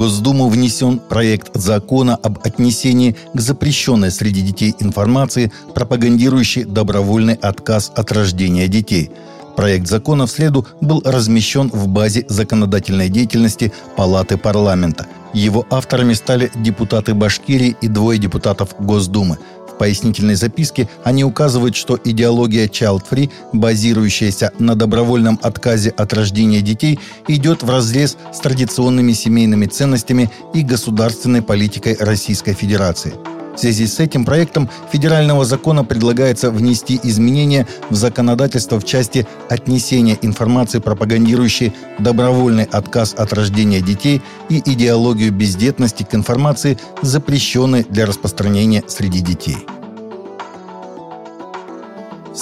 Госдуму внесен проект закона об отнесении к запрещенной среди детей информации, пропагандирующей добровольный отказ от рождения детей. Проект закона в среду был размещен в базе законодательной деятельности Палаты парламента. Его авторами стали депутаты Башкирии и двое депутатов Госдумы – пояснительной записке они указывают, что идеология child-free, базирующаяся на добровольном отказе от рождения детей, идет в разрез с традиционными семейными ценностями и государственной политикой Российской Федерации. В связи с этим проектом федерального закона предлагается внести изменения в законодательство в части отнесения информации, пропагандирующей добровольный отказ от рождения детей и идеологию бездетности к информации, запрещенной для распространения среди детей.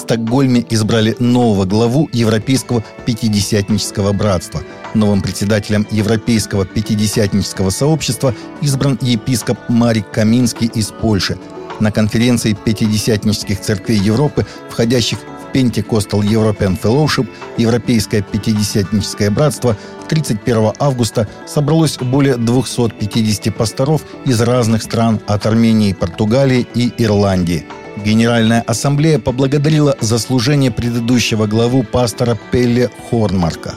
Стокгольме избрали нового главу Европейского пятидесятнического братства. Новым председателем Европейского пятидесятнического сообщества избран епископ Марик Каминский из Польши. На конференции пятидесятнических церквей Европы, входящих в Pentecostal European Fellowship, Европейское пятидесятническое братство, 31 августа собралось более 250 пасторов из разных стран от Армении, Португалии и Ирландии – Генеральная ассамблея поблагодарила за служение предыдущего главу пастора Пелле Хорнмарка.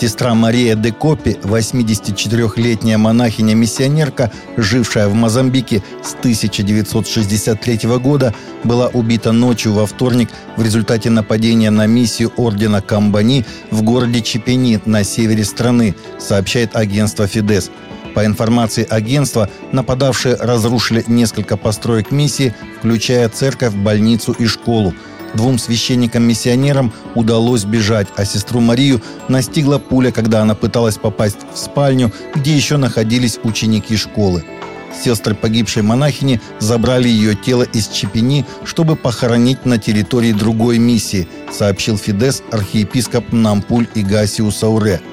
Сестра Мария де Копи, 84-летняя монахиня-миссионерка, жившая в Мозамбике с 1963 года, была убита ночью во вторник в результате нападения на миссию ордена Камбани в городе Чепени на севере страны, сообщает агентство «Фидес». По информации агентства, нападавшие разрушили несколько построек миссии, включая церковь, больницу и школу. Двум священникам-миссионерам удалось бежать, а сестру Марию настигла пуля, когда она пыталась попасть в спальню, где еще находились ученики школы. Сестры погибшей монахини забрали ее тело из Чепени, чтобы похоронить на территории другой миссии, сообщил Фидес архиепископ Нампуль Игасиу Сауре –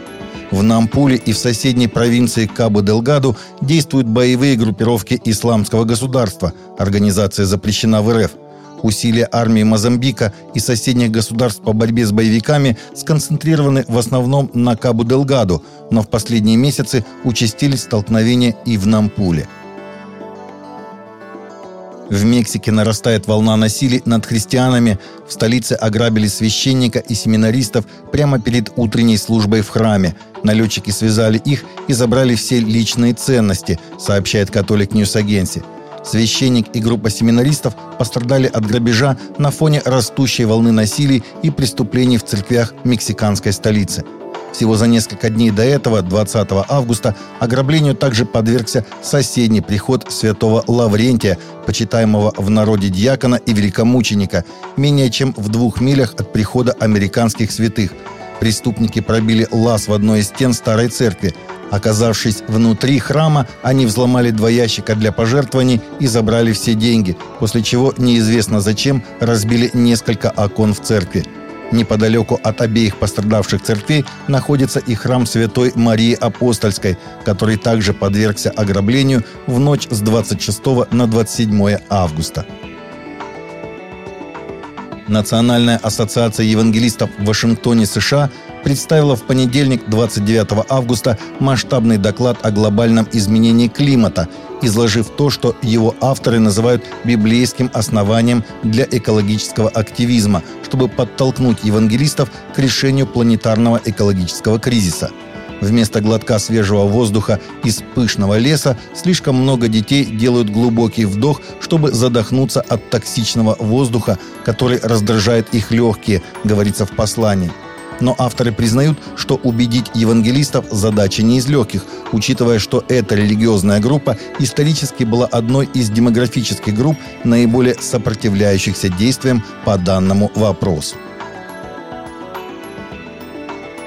в Нампуле и в соседней провинции Кабо-Делгаду действуют боевые группировки Исламского государства. Организация запрещена в РФ. Усилия армии Мозамбика и соседних государств по борьбе с боевиками сконцентрированы в основном на Кабу-Делгаду, но в последние месяцы участились столкновения и в Нампуле – в Мексике нарастает волна насилий над христианами. В столице ограбили священника и семинаристов прямо перед утренней службой в храме. Налетчики связали их и забрали все личные ценности, сообщает Catholic News Agency. Священник и группа семинаристов пострадали от грабежа на фоне растущей волны насилий и преступлений в церквях мексиканской столицы – всего за несколько дней до этого, 20 августа, ограблению также подвергся соседний приход святого Лаврентия, почитаемого в народе диакона и великомученика, менее чем в двух милях от прихода американских святых. Преступники пробили лаз в одной из стен старой церкви. Оказавшись внутри храма, они взломали два ящика для пожертвований и забрали все деньги, после чего неизвестно зачем разбили несколько окон в церкви. Неподалеку от обеих пострадавших церквей находится и храм Святой Марии Апостольской, который также подвергся ограблению в ночь с 26 на 27 августа. Национальная ассоциация евангелистов в Вашингтоне, США представила в понедельник, 29 августа, масштабный доклад о глобальном изменении климата, изложив то, что его авторы называют библейским основанием для экологического активизма, чтобы подтолкнуть евангелистов к решению планетарного экологического кризиса – Вместо глотка свежего воздуха из пышного леса слишком много детей делают глубокий вдох, чтобы задохнуться от токсичного воздуха, который раздражает их легкие, говорится в послании. Но авторы признают, что убедить евангелистов задача не из легких, учитывая, что эта религиозная группа исторически была одной из демографических групп, наиболее сопротивляющихся действиям по данному вопросу.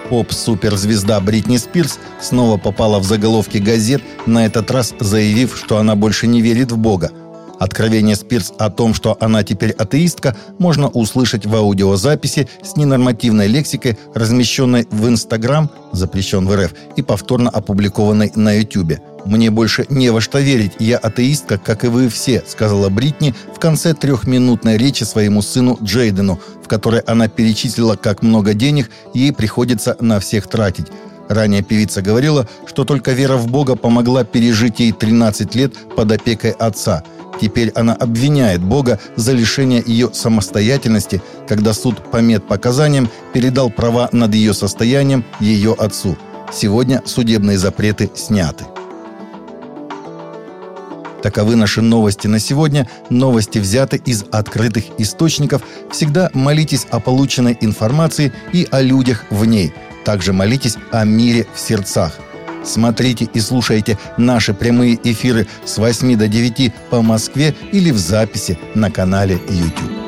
Поп-суперзвезда Бритни Спирс снова попала в заголовки газет, на этот раз заявив, что она больше не верит в Бога. Откровение Спирс о том, что она теперь атеистка, можно услышать в аудиозаписи с ненормативной лексикой, размещенной в Инстаграм, запрещен в РФ, и повторно опубликованной на Ютубе. «Мне больше не во что верить, я атеистка, как и вы все», сказала Бритни в конце трехминутной речи своему сыну Джейдену, в которой она перечислила, как много денег ей приходится на всех тратить. Ранее певица говорила, что только вера в Бога помогла пережить ей 13 лет под опекой отца. Теперь она обвиняет Бога за лишение ее самостоятельности, когда суд по медпоказаниям передал права над ее состоянием ее отцу. Сегодня судебные запреты сняты. Таковы наши новости на сегодня. Новости взяты из открытых источников. Всегда молитесь о полученной информации и о людях в ней – также молитесь о мире в сердцах. Смотрите и слушайте наши прямые эфиры с 8 до 9 по Москве или в записи на канале YouTube.